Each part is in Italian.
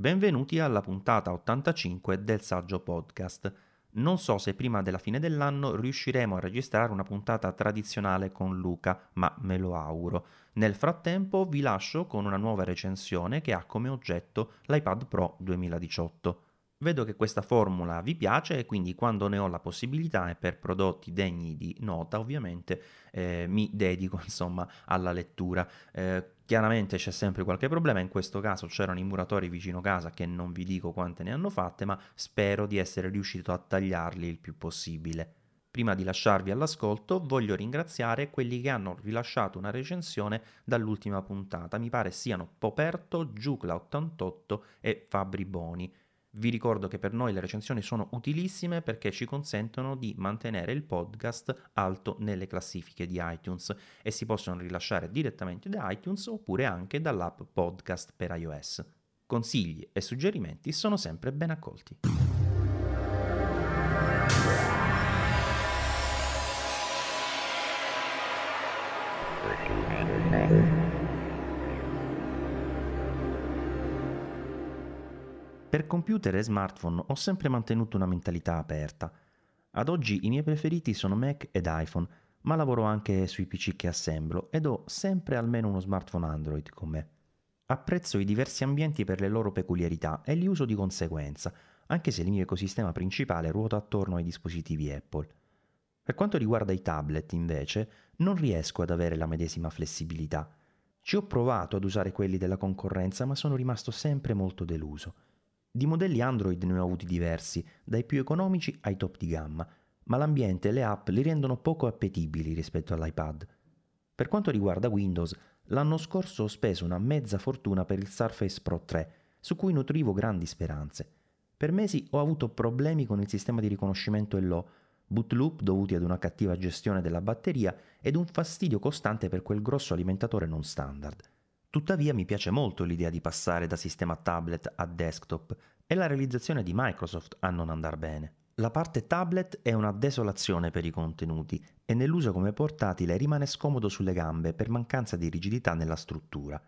Benvenuti alla puntata 85 del Saggio Podcast. Non so se prima della fine dell'anno riusciremo a registrare una puntata tradizionale con Luca, ma me lo auguro. Nel frattempo vi lascio con una nuova recensione che ha come oggetto l'iPad Pro 2018. Vedo che questa formula vi piace e quindi quando ne ho la possibilità e per prodotti degni di nota ovviamente eh, mi dedico insomma alla lettura. Eh, chiaramente c'è sempre qualche problema, in questo caso c'erano i muratori vicino casa che non vi dico quante ne hanno fatte, ma spero di essere riuscito a tagliarli il più possibile. Prima di lasciarvi all'ascolto voglio ringraziare quelli che hanno rilasciato una recensione dall'ultima puntata, mi pare siano Poperto, Giucla88 e Fabri Boni. Vi ricordo che per noi le recensioni sono utilissime perché ci consentono di mantenere il podcast alto nelle classifiche di iTunes e si possono rilasciare direttamente da iTunes oppure anche dall'app podcast per iOS. Consigli e suggerimenti sono sempre ben accolti. Per computer e smartphone ho sempre mantenuto una mentalità aperta. Ad oggi i miei preferiti sono Mac ed iPhone, ma lavoro anche sui PC che assemblo ed ho sempre almeno uno smartphone Android con me. Apprezzo i diversi ambienti per le loro peculiarità e li uso di conseguenza, anche se il mio ecosistema principale ruota attorno ai dispositivi Apple. Per quanto riguarda i tablet, invece, non riesco ad avere la medesima flessibilità. Ci ho provato ad usare quelli della concorrenza, ma sono rimasto sempre molto deluso. Di modelli Android ne ho avuti diversi, dai più economici ai top di gamma, ma l'ambiente e le app li rendono poco appetibili rispetto all'iPad. Per quanto riguarda Windows, l'anno scorso ho speso una mezza fortuna per il Surface Pro 3, su cui nutrivo grandi speranze. Per mesi ho avuto problemi con il sistema di riconoscimento e LO, bootloop dovuti ad una cattiva gestione della batteria ed un fastidio costante per quel grosso alimentatore non standard. Tuttavia mi piace molto l'idea di passare da sistema tablet a desktop e la realizzazione di Microsoft a non andar bene. La parte tablet è una desolazione per i contenuti e nell'uso come portatile rimane scomodo sulle gambe per mancanza di rigidità nella struttura.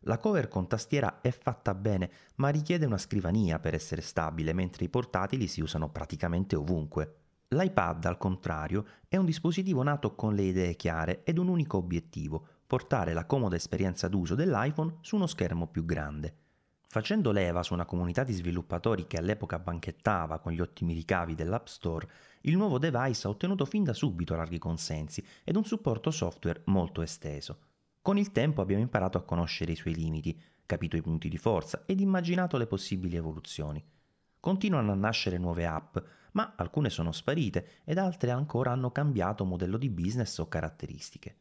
La cover con tastiera è fatta bene, ma richiede una scrivania per essere stabile, mentre i portatili si usano praticamente ovunque. L'iPad, al contrario, è un dispositivo nato con le idee chiare ed un unico obiettivo, portare la comoda esperienza d'uso dell'iPhone su uno schermo più grande. Facendo leva su una comunità di sviluppatori che all'epoca banchettava con gli ottimi ricavi dell'App Store, il nuovo device ha ottenuto fin da subito larghi consensi ed un supporto software molto esteso. Con il tempo abbiamo imparato a conoscere i suoi limiti, capito i punti di forza ed immaginato le possibili evoluzioni. Continuano a nascere nuove app, ma alcune sono sparite ed altre ancora hanno cambiato modello di business o caratteristiche.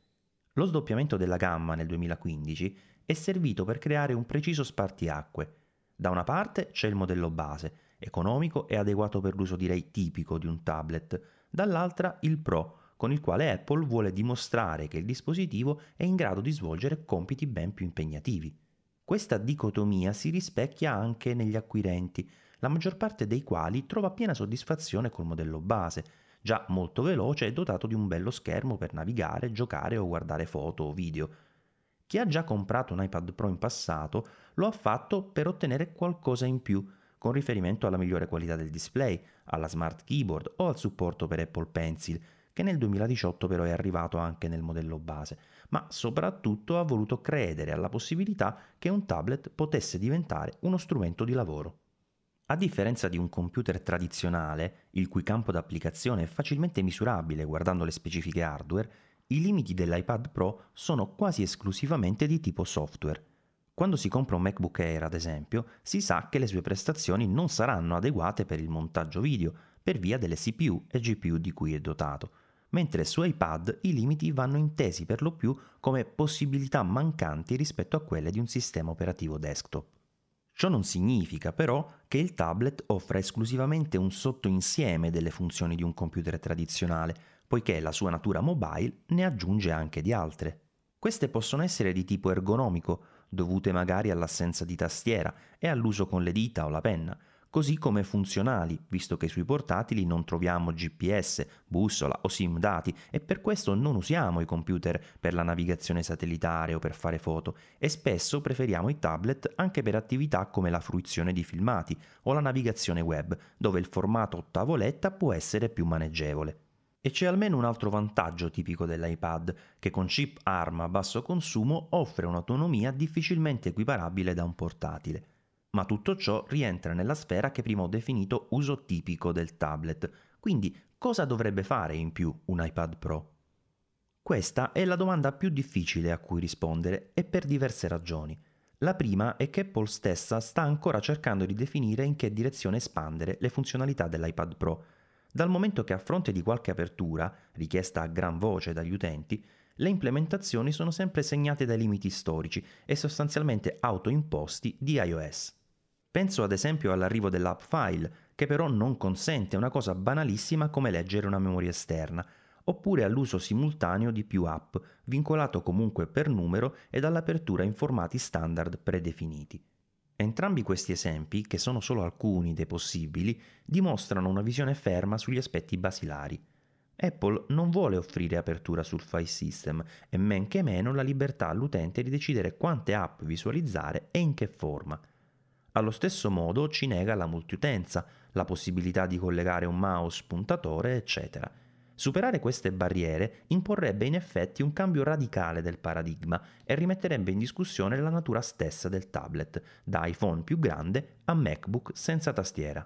Lo sdoppiamento della gamma nel 2015 è servito per creare un preciso spartiacque. Da una parte c'è il modello base, economico e adeguato per l'uso direi tipico di un tablet, dall'altra il Pro, con il quale Apple vuole dimostrare che il dispositivo è in grado di svolgere compiti ben più impegnativi. Questa dicotomia si rispecchia anche negli acquirenti, la maggior parte dei quali trova piena soddisfazione col modello base, già molto veloce e dotato di un bello schermo per navigare, giocare o guardare foto o video. Chi ha già comprato un iPad Pro in passato lo ha fatto per ottenere qualcosa in più, con riferimento alla migliore qualità del display, alla smart keyboard o al supporto per Apple Pencil, che nel 2018 però è arrivato anche nel modello base, ma soprattutto ha voluto credere alla possibilità che un tablet potesse diventare uno strumento di lavoro. A differenza di un computer tradizionale, il cui campo d'applicazione è facilmente misurabile guardando le specifiche hardware, i limiti dell'iPad Pro sono quasi esclusivamente di tipo software. Quando si compra un MacBook Air, ad esempio, si sa che le sue prestazioni non saranno adeguate per il montaggio video per via delle CPU e GPU di cui è dotato, mentre su iPad i limiti vanno intesi per lo più come possibilità mancanti rispetto a quelle di un sistema operativo desktop. Ciò non significa però che il tablet offra esclusivamente un sottoinsieme delle funzioni di un computer tradizionale, poiché la sua natura mobile ne aggiunge anche di altre. Queste possono essere di tipo ergonomico, dovute magari all'assenza di tastiera e all'uso con le dita o la penna, così come funzionali, visto che sui portatili non troviamo GPS, bussola o SIM dati e per questo non usiamo i computer per la navigazione satellitare o per fare foto e spesso preferiamo i tablet anche per attività come la fruizione di filmati o la navigazione web, dove il formato tavoletta può essere più maneggevole. E c'è almeno un altro vantaggio tipico dell'iPad, che con chip ARM a basso consumo offre un'autonomia difficilmente equiparabile da un portatile. Ma tutto ciò rientra nella sfera che prima ho definito uso tipico del tablet. Quindi cosa dovrebbe fare in più un iPad Pro? Questa è la domanda più difficile a cui rispondere e per diverse ragioni. La prima è che Apple stessa sta ancora cercando di definire in che direzione espandere le funzionalità dell'iPad Pro, dal momento che a fronte di qualche apertura, richiesta a gran voce dagli utenti, le implementazioni sono sempre segnate dai limiti storici e sostanzialmente autoimposti di iOS. Penso ad esempio all'arrivo dell'app file, che però non consente una cosa banalissima come leggere una memoria esterna, oppure all'uso simultaneo di più app, vincolato comunque per numero ed all'apertura in formati standard predefiniti. Entrambi questi esempi, che sono solo alcuni dei possibili, dimostrano una visione ferma sugli aspetti basilari. Apple non vuole offrire apertura sul file system e men che meno la libertà all'utente di decidere quante app visualizzare e in che forma. Allo stesso modo ci nega la multiutenza, la possibilità di collegare un mouse, puntatore, eccetera. Superare queste barriere imporrebbe in effetti un cambio radicale del paradigma e rimetterebbe in discussione la natura stessa del tablet, da iPhone più grande a MacBook senza tastiera.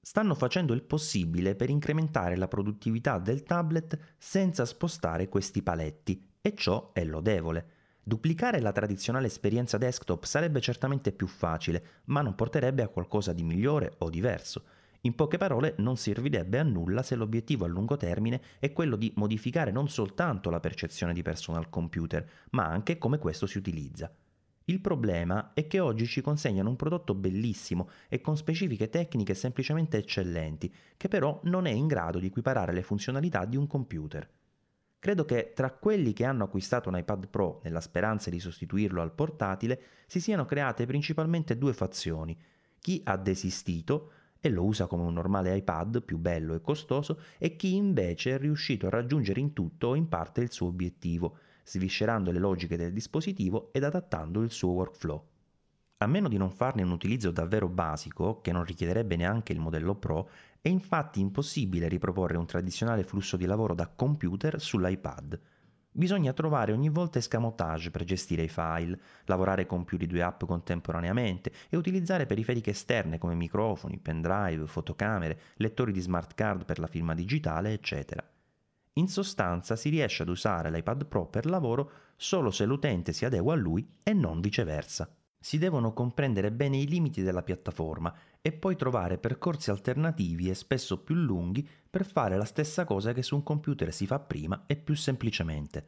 Stanno facendo il possibile per incrementare la produttività del tablet senza spostare questi paletti, e ciò è lodevole. Duplicare la tradizionale esperienza desktop sarebbe certamente più facile, ma non porterebbe a qualcosa di migliore o diverso. In poche parole, non servirebbe a nulla se l'obiettivo a lungo termine è quello di modificare non soltanto la percezione di personal computer, ma anche come questo si utilizza. Il problema è che oggi ci consegnano un prodotto bellissimo e con specifiche tecniche semplicemente eccellenti, che però non è in grado di equiparare le funzionalità di un computer. Credo che tra quelli che hanno acquistato un iPad Pro nella speranza di sostituirlo al portatile si siano create principalmente due fazioni. Chi ha desistito e lo usa come un normale iPad più bello e costoso e chi invece è riuscito a raggiungere in tutto o in parte il suo obiettivo, sviscerando le logiche del dispositivo ed adattando il suo workflow. A meno di non farne un utilizzo davvero basico, che non richiederebbe neanche il modello Pro, è infatti impossibile riproporre un tradizionale flusso di lavoro da computer sull'iPad. Bisogna trovare ogni volta escamotage per gestire i file, lavorare con più di due app contemporaneamente e utilizzare periferiche esterne come microfoni, pendrive, fotocamere, lettori di smart card per la firma digitale, eccetera. In sostanza si riesce ad usare l'iPad Pro per lavoro solo se l'utente si adegua a lui e non viceversa si devono comprendere bene i limiti della piattaforma e poi trovare percorsi alternativi e spesso più lunghi per fare la stessa cosa che su un computer si fa prima e più semplicemente.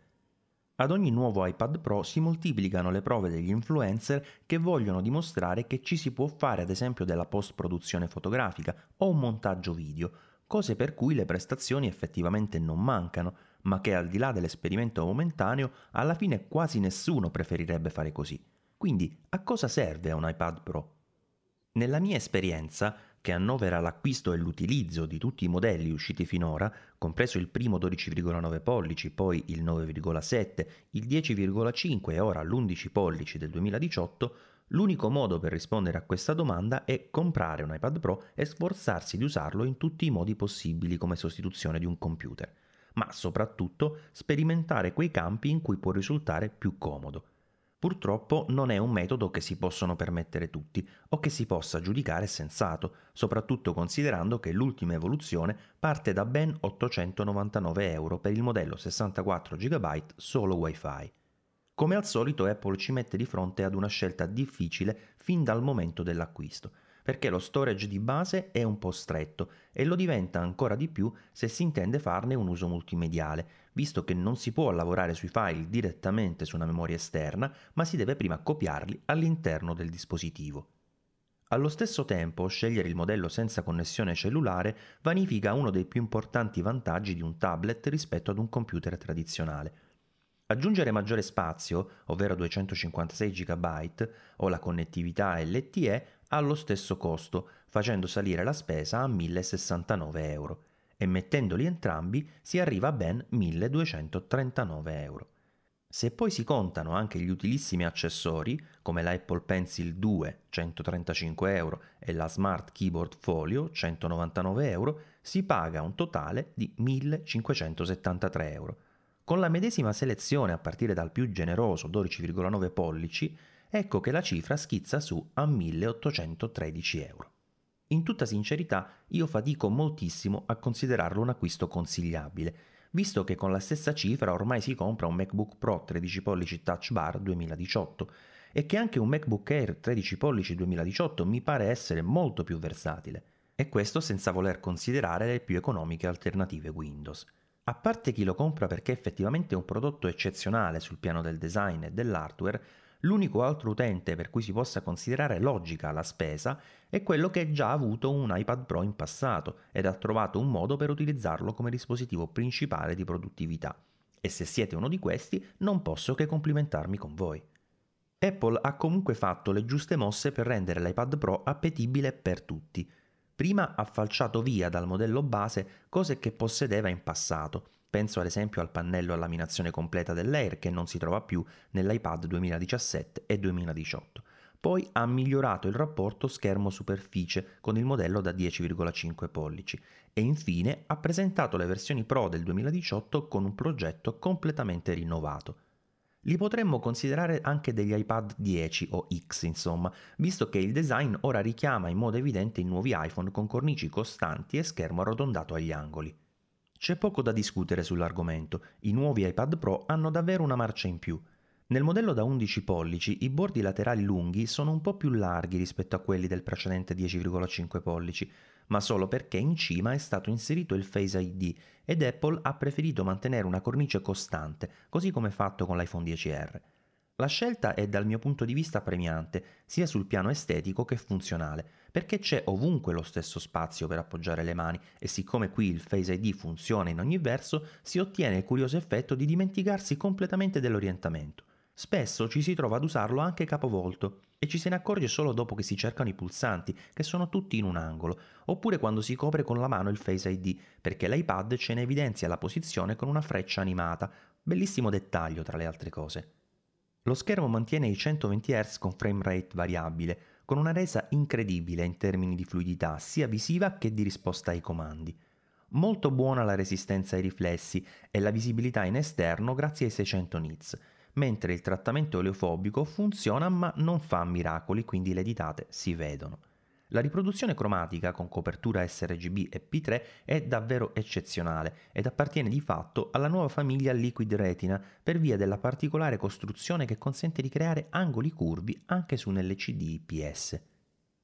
Ad ogni nuovo iPad Pro si moltiplicano le prove degli influencer che vogliono dimostrare che ci si può fare ad esempio della post-produzione fotografica o un montaggio video, cose per cui le prestazioni effettivamente non mancano, ma che al di là dell'esperimento momentaneo alla fine quasi nessuno preferirebbe fare così. Quindi a cosa serve un iPad Pro? Nella mia esperienza, che annovera l'acquisto e l'utilizzo di tutti i modelli usciti finora, compreso il primo 12,9 pollici, poi il 9,7, il 10,5 e ora l'11 pollici del 2018, l'unico modo per rispondere a questa domanda è comprare un iPad Pro e sforzarsi di usarlo in tutti i modi possibili come sostituzione di un computer, ma soprattutto sperimentare quei campi in cui può risultare più comodo Purtroppo non è un metodo che si possono permettere tutti o che si possa giudicare sensato, soprattutto considerando che l'ultima evoluzione parte da ben 899 euro per il modello 64 GB solo Wi-Fi. Come al solito Apple ci mette di fronte ad una scelta difficile fin dal momento dell'acquisto perché lo storage di base è un po' stretto e lo diventa ancora di più se si intende farne un uso multimediale, visto che non si può lavorare sui file direttamente su una memoria esterna, ma si deve prima copiarli all'interno del dispositivo. Allo stesso tempo, scegliere il modello senza connessione cellulare vanifica uno dei più importanti vantaggi di un tablet rispetto ad un computer tradizionale, Aggiungere maggiore spazio, ovvero 256 GB, o la connettività LTE allo stesso costo, facendo salire la spesa a 1069 euro e mettendoli entrambi si arriva a ben 1239 euro. Se poi si contano anche gli utilissimi accessori, come la Apple Pencil 2 135 euro e la Smart Keyboard Folio 199 euro, si paga un totale di 1573 euro. Con la medesima selezione a partire dal più generoso 12,9 pollici, ecco che la cifra schizza su a 1813 euro. In tutta sincerità, io fatico moltissimo a considerarlo un acquisto consigliabile, visto che con la stessa cifra ormai si compra un MacBook Pro 13 pollici Touch Bar 2018 e che anche un MacBook Air 13 pollici 2018 mi pare essere molto più versatile. E questo senza voler considerare le più economiche alternative Windows. A parte chi lo compra perché effettivamente è un prodotto eccezionale sul piano del design e dell'hardware, L'unico altro utente per cui si possa considerare logica la spesa è quello che già ha avuto un iPad Pro in passato ed ha trovato un modo per utilizzarlo come dispositivo principale di produttività. E se siete uno di questi, non posso che complimentarmi con voi. Apple ha comunque fatto le giuste mosse per rendere l'iPad Pro appetibile per tutti. Prima ha falciato via dal modello base cose che possedeva in passato, Penso ad esempio al pannello a laminazione completa dell'Air che non si trova più nell'iPad 2017 e 2018. Poi ha migliorato il rapporto schermo-superficie con il modello da 10,5 pollici e infine ha presentato le versioni Pro del 2018 con un progetto completamente rinnovato. Li potremmo considerare anche degli iPad 10 o X, insomma, visto che il design ora richiama in modo evidente i nuovi iPhone con cornici costanti e schermo arrotondato agli angoli. C'è poco da discutere sull'argomento, i nuovi iPad Pro hanno davvero una marcia in più. Nel modello da 11 pollici i bordi laterali lunghi sono un po' più larghi rispetto a quelli del precedente 10,5 pollici, ma solo perché in cima è stato inserito il Face ID ed Apple ha preferito mantenere una cornice costante, così come fatto con l'iPhone 10R. La scelta è dal mio punto di vista premiante, sia sul piano estetico che funzionale, perché c'è ovunque lo stesso spazio per appoggiare le mani e siccome qui il Face ID funziona in ogni verso, si ottiene il curioso effetto di dimenticarsi completamente dell'orientamento. Spesso ci si trova ad usarlo anche capovolto e ci se ne accorge solo dopo che si cercano i pulsanti, che sono tutti in un angolo, oppure quando si copre con la mano il Face ID, perché l'iPad ce ne evidenzia la posizione con una freccia animata, bellissimo dettaglio tra le altre cose. Lo schermo mantiene i 120 Hz con frame rate variabile, con una resa incredibile in termini di fluidità sia visiva che di risposta ai comandi. Molto buona la resistenza ai riflessi e la visibilità in esterno grazie ai 600 nits, mentre il trattamento oleofobico funziona ma non fa miracoli, quindi le ditate si vedono. La riproduzione cromatica con copertura sRGB e P3 è davvero eccezionale ed appartiene di fatto alla nuova famiglia Liquid Retina per via della particolare costruzione che consente di creare angoli curvi anche su un LCD IPS.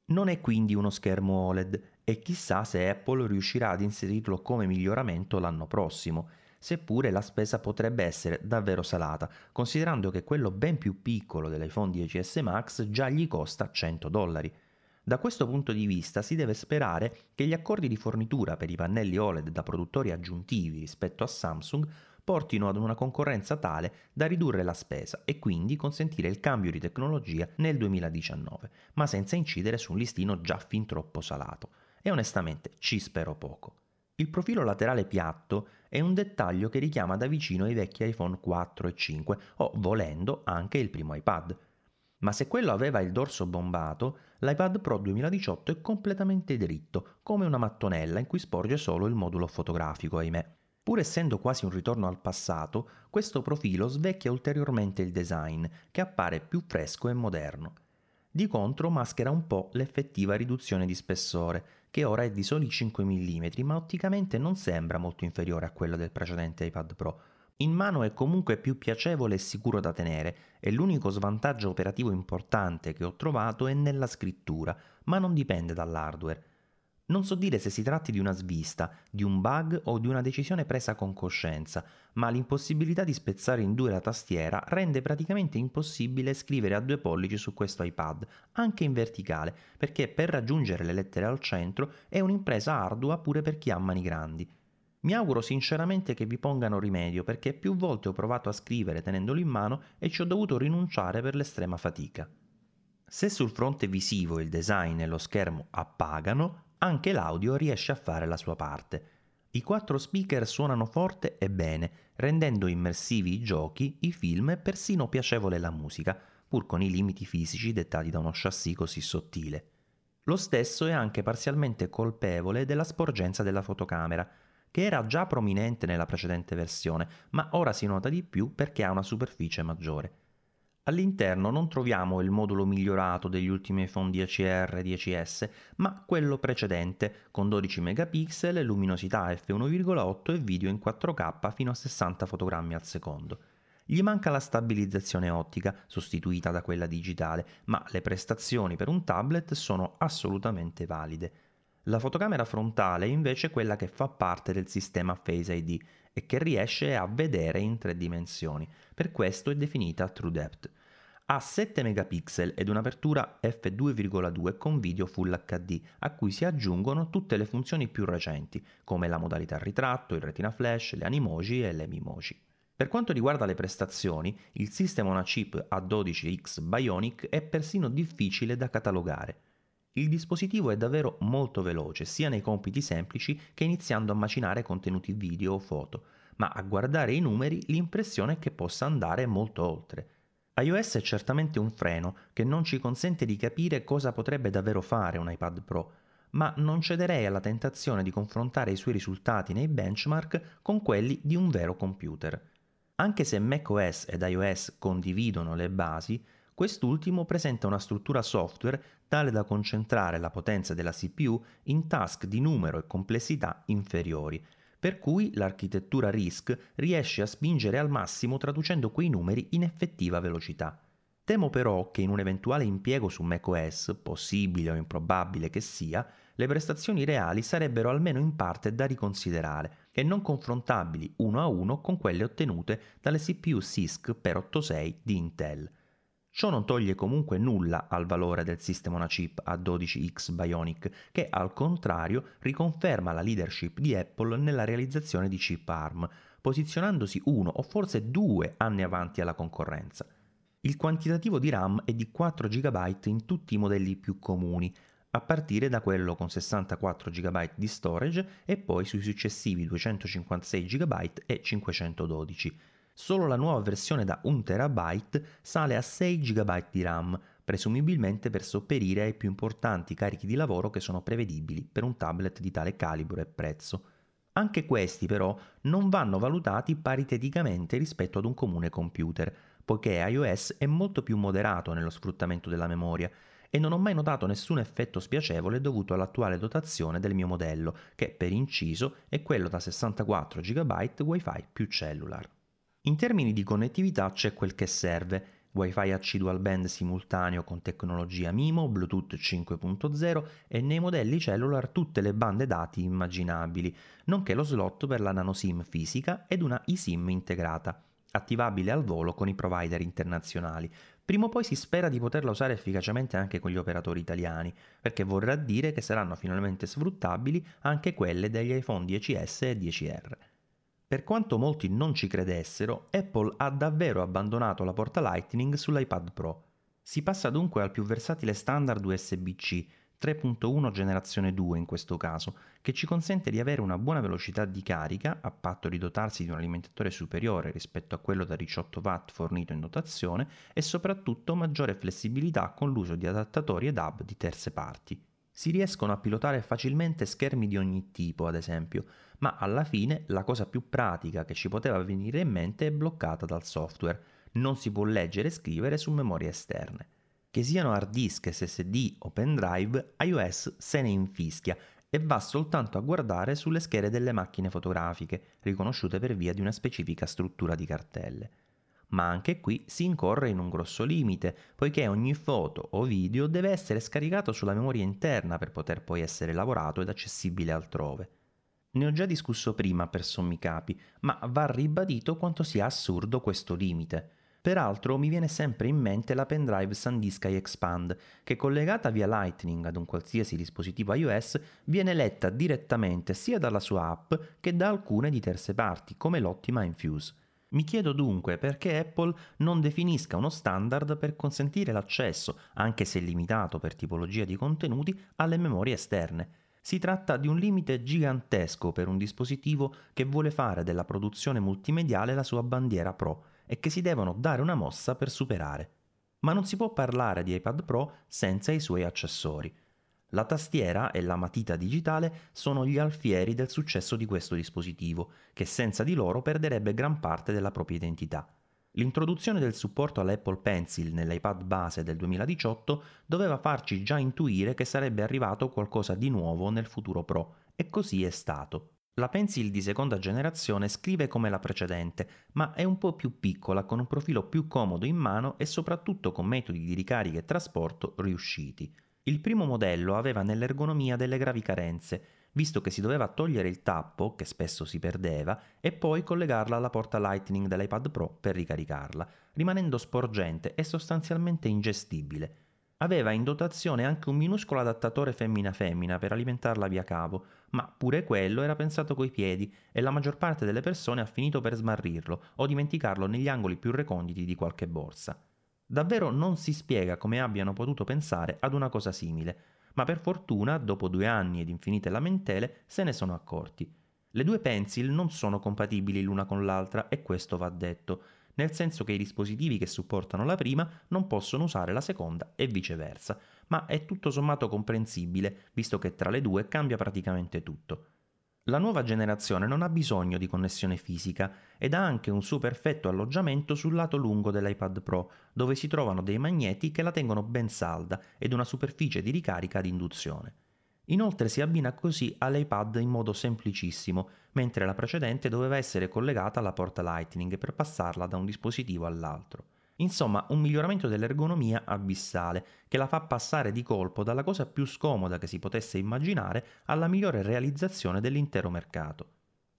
Non è quindi uno schermo OLED e chissà se Apple riuscirà ad inserirlo come miglioramento l'anno prossimo, seppure la spesa potrebbe essere davvero salata, considerando che quello ben più piccolo dell'iPhone 10S Max già gli costa 100 dollari. Da questo punto di vista si deve sperare che gli accordi di fornitura per i pannelli OLED da produttori aggiuntivi rispetto a Samsung portino ad una concorrenza tale da ridurre la spesa e quindi consentire il cambio di tecnologia nel 2019, ma senza incidere su un listino già fin troppo salato. E onestamente ci spero poco. Il profilo laterale piatto è un dettaglio che richiama da vicino i vecchi iPhone 4 e 5 o, volendo, anche il primo iPad ma se quello aveva il dorso bombato, l'iPad Pro 2018 è completamente dritto, come una mattonella in cui sporge solo il modulo fotografico, ahimè. Pur essendo quasi un ritorno al passato, questo profilo svecchia ulteriormente il design, che appare più fresco e moderno. Di contro maschera un po' l'effettiva riduzione di spessore, che ora è di soli 5 mm, ma otticamente non sembra molto inferiore a quella del precedente iPad Pro, in mano è comunque più piacevole e sicuro da tenere e l'unico svantaggio operativo importante che ho trovato è nella scrittura, ma non dipende dall'hardware. Non so dire se si tratti di una svista, di un bug o di una decisione presa con coscienza, ma l'impossibilità di spezzare in due la tastiera rende praticamente impossibile scrivere a due pollici su questo iPad, anche in verticale, perché per raggiungere le lettere al centro è un'impresa ardua pure per chi ha mani grandi. Mi auguro sinceramente che vi pongano rimedio perché più volte ho provato a scrivere tenendolo in mano e ci ho dovuto rinunciare per l'estrema fatica. Se sul fronte visivo il design e lo schermo appagano, anche l'audio riesce a fare la sua parte. I quattro speaker suonano forte e bene, rendendo immersivi i giochi, i film e persino piacevole la musica, pur con i limiti fisici dettati da uno chassis così sottile. Lo stesso è anche parzialmente colpevole della sporgenza della fotocamera, che era già prominente nella precedente versione, ma ora si nota di più perché ha una superficie maggiore. All'interno non troviamo il modulo migliorato degli ultimi iPhone 10R e 10S, ma quello precedente, con 12 megapixel, luminosità f1,8 e video in 4K fino a 60 fotogrammi al secondo. Gli manca la stabilizzazione ottica, sostituita da quella digitale, ma le prestazioni per un tablet sono assolutamente valide. La fotocamera frontale è invece quella che fa parte del sistema Face ID e che riesce a vedere in tre dimensioni, per questo è definita True Depth. Ha 7 megapixel ed un'apertura f2,2 con video Full HD, a cui si aggiungono tutte le funzioni più recenti, come la modalità ritratto, il retina flash, le animoji e le mimoji. Per quanto riguarda le prestazioni, il sistema una chip A12X Bionic è persino difficile da catalogare. Il dispositivo è davvero molto veloce, sia nei compiti semplici che iniziando a macinare contenuti video o foto, ma a guardare i numeri l'impressione è che possa andare molto oltre. iOS è certamente un freno che non ci consente di capire cosa potrebbe davvero fare un iPad Pro, ma non cederei alla tentazione di confrontare i suoi risultati nei benchmark con quelli di un vero computer. Anche se macOS ed iOS condividono le basi, Quest'ultimo presenta una struttura software tale da concentrare la potenza della CPU in task di numero e complessità inferiori, per cui l'architettura RISC riesce a spingere al massimo traducendo quei numeri in effettiva velocità. Temo però che in un eventuale impiego su macOS, possibile o improbabile che sia, le prestazioni reali sarebbero almeno in parte da riconsiderare e non confrontabili uno a uno con quelle ottenute dalle CPU CISC per 86 di Intel. Ciò non toglie comunque nulla al valore del System on a Chip A12X Bionic, che al contrario riconferma la leadership di Apple nella realizzazione di chip ARM, posizionandosi uno o forse due anni avanti alla concorrenza. Il quantitativo di RAM è di 4 GB in tutti i modelli più comuni, a partire da quello con 64 GB di storage e poi sui successivi 256 GB e 512 Solo la nuova versione da 1 TB sale a 6 GB di RAM, presumibilmente per sopperire ai più importanti carichi di lavoro che sono prevedibili per un tablet di tale calibro e prezzo. Anche questi però non vanno valutati pariteticamente rispetto ad un comune computer, poiché iOS è molto più moderato nello sfruttamento della memoria e non ho mai notato nessun effetto spiacevole dovuto all'attuale dotazione del mio modello, che per inciso è quello da 64 GB WiFi più cellular. In termini di connettività c'è quel che serve, Wi-Fi AC dual band simultaneo con tecnologia MIMO, Bluetooth 5.0 e nei modelli cellular tutte le bande dati immaginabili, nonché lo slot per la nano SIM fisica ed una eSIM integrata, attivabile al volo con i provider internazionali. Prima o poi si spera di poterla usare efficacemente anche con gli operatori italiani, perché vorrà dire che saranno finalmente sfruttabili anche quelle degli iPhone 10S e 10R. Per quanto molti non ci credessero, Apple ha davvero abbandonato la porta Lightning sull'iPad Pro. Si passa dunque al più versatile standard USB-C, 3.1 generazione 2 in questo caso, che ci consente di avere una buona velocità di carica, a patto di dotarsi di un alimentatore superiore rispetto a quello da 18 watt fornito in dotazione, e soprattutto maggiore flessibilità con l'uso di adattatori ed hub di terze parti. Si riescono a pilotare facilmente schermi di ogni tipo, ad esempio, ma alla fine la cosa più pratica che ci poteva venire in mente è bloccata dal software. Non si può leggere e scrivere su memorie esterne. Che siano hard disk, SSD o pendrive, iOS se ne infischia e va soltanto a guardare sulle schede delle macchine fotografiche, riconosciute per via di una specifica struttura di cartelle. Ma anche qui si incorre in un grosso limite, poiché ogni foto o video deve essere scaricato sulla memoria interna per poter poi essere lavorato ed accessibile altrove. Ne ho già discusso prima per sommi capi, ma va ribadito quanto sia assurdo questo limite. Peraltro mi viene sempre in mente la pendrive SanDisk Expand, che collegata via Lightning ad un qualsiasi dispositivo iOS viene letta direttamente sia dalla sua app che da alcune di terze parti, come l'ottima Infuse. Mi chiedo dunque perché Apple non definisca uno standard per consentire l'accesso, anche se limitato per tipologia di contenuti, alle memorie esterne. Si tratta di un limite gigantesco per un dispositivo che vuole fare della produzione multimediale la sua bandiera pro e che si devono dare una mossa per superare. Ma non si può parlare di iPad Pro senza i suoi accessori. La tastiera e la matita digitale sono gli alfieri del successo di questo dispositivo, che senza di loro perderebbe gran parte della propria identità. L'introduzione del supporto all'Apple Pencil nell'iPad base del 2018 doveva farci già intuire che sarebbe arrivato qualcosa di nuovo nel futuro Pro, e così è stato. La Pencil di seconda generazione scrive come la precedente, ma è un po' più piccola, con un profilo più comodo in mano e soprattutto con metodi di ricarica e trasporto riusciti. Il primo modello aveva nell'ergonomia delle gravi carenze, visto che si doveva togliere il tappo, che spesso si perdeva, e poi collegarla alla porta Lightning dell'iPad Pro per ricaricarla, rimanendo sporgente e sostanzialmente ingestibile. Aveva in dotazione anche un minuscolo adattatore femmina-femmina per alimentarla via cavo, ma pure quello era pensato coi piedi e la maggior parte delle persone ha finito per smarrirlo o dimenticarlo negli angoli più reconditi di qualche borsa. Davvero non si spiega come abbiano potuto pensare ad una cosa simile, ma per fortuna, dopo due anni ed infinite lamentele, se ne sono accorti. Le due pencil non sono compatibili l'una con l'altra e questo va detto, nel senso che i dispositivi che supportano la prima non possono usare la seconda e viceversa, ma è tutto sommato comprensibile, visto che tra le due cambia praticamente tutto. La nuova generazione non ha bisogno di connessione fisica ed ha anche un suo perfetto alloggiamento sul lato lungo dell'iPad Pro, dove si trovano dei magneti che la tengono ben salda ed una superficie di ricarica ad induzione. Inoltre si abbina così all'iPad in modo semplicissimo, mentre la precedente doveva essere collegata alla porta Lightning per passarla da un dispositivo all'altro. Insomma, un miglioramento dell'ergonomia abissale, che la fa passare di colpo dalla cosa più scomoda che si potesse immaginare alla migliore realizzazione dell'intero mercato.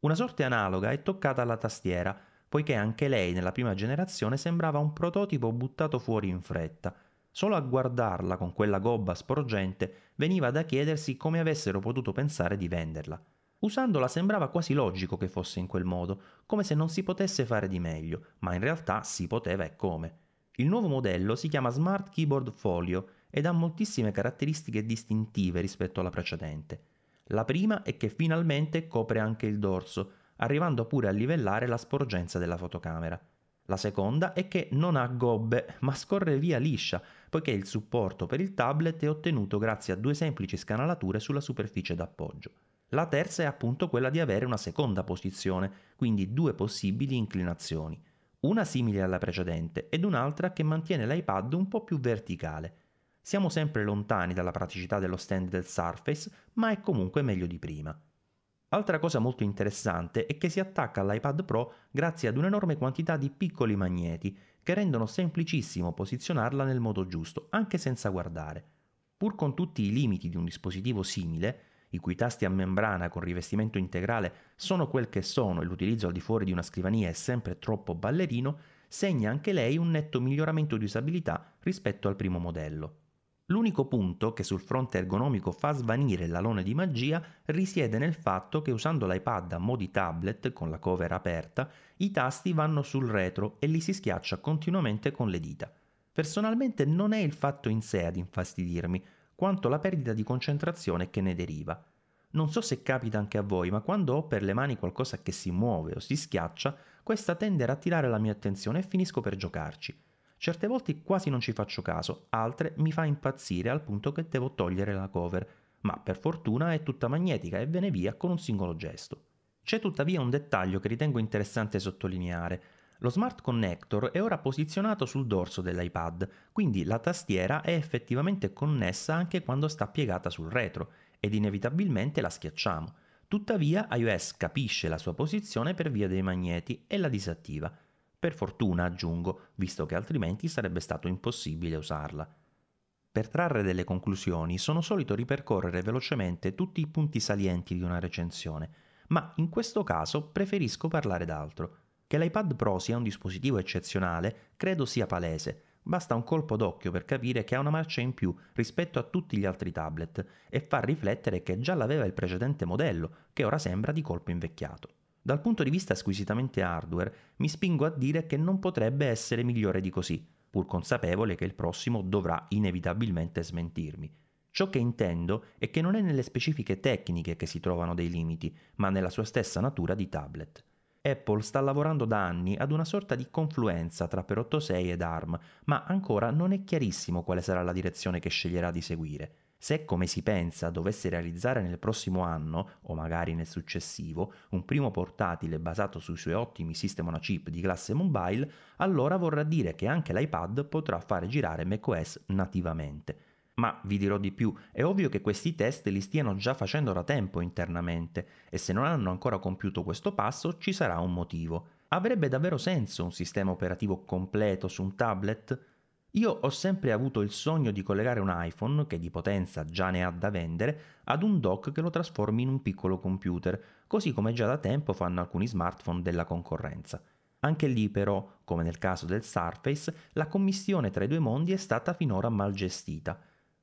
Una sorte analoga è toccata alla tastiera, poiché anche lei nella prima generazione sembrava un prototipo buttato fuori in fretta. Solo a guardarla con quella gobba sporgente veniva da chiedersi come avessero potuto pensare di venderla. Usandola sembrava quasi logico che fosse in quel modo, come se non si potesse fare di meglio, ma in realtà si poteva e come. Il nuovo modello si chiama Smart Keyboard Folio ed ha moltissime caratteristiche distintive rispetto alla precedente. La prima è che finalmente copre anche il dorso, arrivando pure a livellare la sporgenza della fotocamera. La seconda è che non ha gobbe, ma scorre via liscia, poiché il supporto per il tablet è ottenuto grazie a due semplici scanalature sulla superficie d'appoggio. La terza è appunto quella di avere una seconda posizione, quindi due possibili inclinazioni, una simile alla precedente ed un'altra che mantiene l'iPad un po' più verticale. Siamo sempre lontani dalla praticità dello stand del Surface, ma è comunque meglio di prima. Altra cosa molto interessante è che si attacca all'iPad Pro grazie ad un'enorme quantità di piccoli magneti che rendono semplicissimo posizionarla nel modo giusto, anche senza guardare. Pur con tutti i limiti di un dispositivo simile, i cui tasti a membrana con rivestimento integrale sono quel che sono e l'utilizzo al di fuori di una scrivania è sempre troppo ballerino, segna anche lei un netto miglioramento di usabilità rispetto al primo modello. L'unico punto che sul fronte ergonomico fa svanire l'alone di magia risiede nel fatto che usando l'iPad a modi tablet con la cover aperta, i tasti vanno sul retro e li si schiaccia continuamente con le dita. Personalmente non è il fatto in sé ad infastidirmi, quanto la perdita di concentrazione che ne deriva. Non so se capita anche a voi, ma quando ho per le mani qualcosa che si muove o si schiaccia, questa tende ad attirare la mia attenzione e finisco per giocarci. Certe volte quasi non ci faccio caso, altre mi fa impazzire al punto che devo togliere la cover, ma per fortuna è tutta magnetica e ve ne via con un singolo gesto. C'è tuttavia un dettaglio che ritengo interessante sottolineare. Lo Smart Connector è ora posizionato sul dorso dell'iPad, quindi la tastiera è effettivamente connessa anche quando sta piegata sul retro ed inevitabilmente la schiacciamo. Tuttavia iOS capisce la sua posizione per via dei magneti e la disattiva. Per fortuna, aggiungo, visto che altrimenti sarebbe stato impossibile usarla. Per trarre delle conclusioni sono solito ripercorrere velocemente tutti i punti salienti di una recensione, ma in questo caso preferisco parlare d'altro. Che l'iPad Pro sia un dispositivo eccezionale credo sia palese, basta un colpo d'occhio per capire che ha una marcia in più rispetto a tutti gli altri tablet e far riflettere che già l'aveva il precedente modello, che ora sembra di colpo invecchiato. Dal punto di vista squisitamente hardware, mi spingo a dire che non potrebbe essere migliore di così, pur consapevole che il prossimo dovrà inevitabilmente smentirmi. Ciò che intendo è che non è nelle specifiche tecniche che si trovano dei limiti, ma nella sua stessa natura di tablet. Apple sta lavorando da anni ad una sorta di confluenza tra per 86 ed ARM, ma ancora non è chiarissimo quale sarà la direzione che sceglierà di seguire. Se, come si pensa, dovesse realizzare nel prossimo anno, o magari nel successivo, un primo portatile basato sui suoi ottimi System on Chip di classe mobile, allora vorrà dire che anche l'iPad potrà fare girare macOS nativamente. Ma vi dirò di più, è ovvio che questi test li stiano già facendo da tempo internamente e se non hanno ancora compiuto questo passo ci sarà un motivo. Avrebbe davvero senso un sistema operativo completo su un tablet? Io ho sempre avuto il sogno di collegare un iPhone, che di potenza già ne ha da vendere, ad un dock che lo trasformi in un piccolo computer, così come già da tempo fanno alcuni smartphone della concorrenza. Anche lì però, come nel caso del Surface, la commissione tra i due mondi è stata finora mal gestita.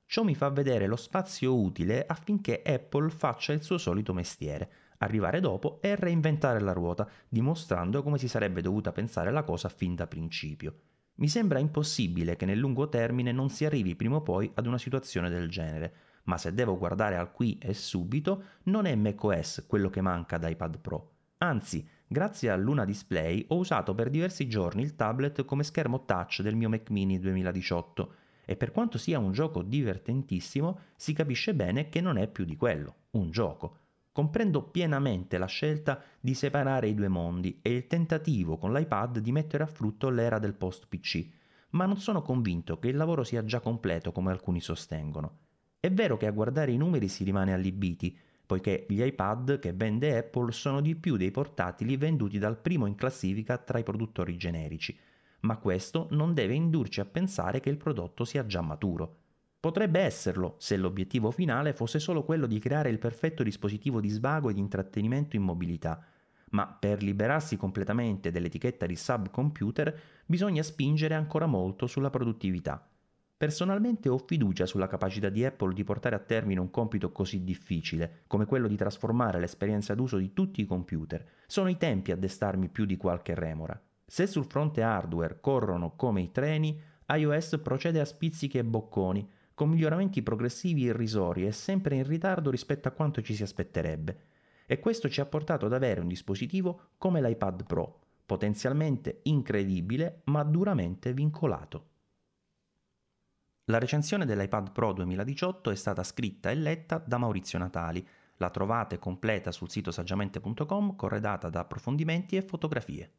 Ciò mi fa vedere lo spazio utile affinché Apple faccia il suo solito mestiere, arrivare dopo e reinventare la ruota, dimostrando come si sarebbe dovuta pensare la cosa fin da principio. Mi sembra impossibile che nel lungo termine non si arrivi prima o poi ad una situazione del genere, ma se devo guardare al qui e subito, non è macOS quello che manca ad iPad Pro. Anzi, grazie a Luna Display ho usato per diversi giorni il tablet come schermo touch del mio Mac mini 2018 e per quanto sia un gioco divertentissimo, si capisce bene che non è più di quello, un gioco. Comprendo pienamente la scelta di separare i due mondi e il tentativo con l'iPad di mettere a frutto l'era del post-PC, ma non sono convinto che il lavoro sia già completo come alcuni sostengono. È vero che a guardare i numeri si rimane allibiti, poiché gli iPad che vende Apple sono di più dei portatili venduti dal primo in classifica tra i produttori generici, ma questo non deve indurci a pensare che il prodotto sia già maturo. Potrebbe esserlo se l'obiettivo finale fosse solo quello di creare il perfetto dispositivo di svago e di intrattenimento in mobilità, ma per liberarsi completamente dell'etichetta di subcomputer bisogna spingere ancora molto sulla produttività. Personalmente ho fiducia sulla capacità di Apple di portare a termine un compito così difficile, come quello di trasformare l'esperienza d'uso di tutti i computer. Sono i tempi a destarmi più di qualche remora. Se sul fronte hardware corrono come i treni, iOS procede a spizzichi e bocconi, con miglioramenti progressivi irrisori e sempre in ritardo rispetto a quanto ci si aspetterebbe. E questo ci ha portato ad avere un dispositivo come l'iPad Pro, potenzialmente incredibile ma duramente vincolato. La recensione dell'iPad Pro 2018 è stata scritta e letta da Maurizio Natali. La trovate completa sul sito saggiamente.com corredata da approfondimenti e fotografie.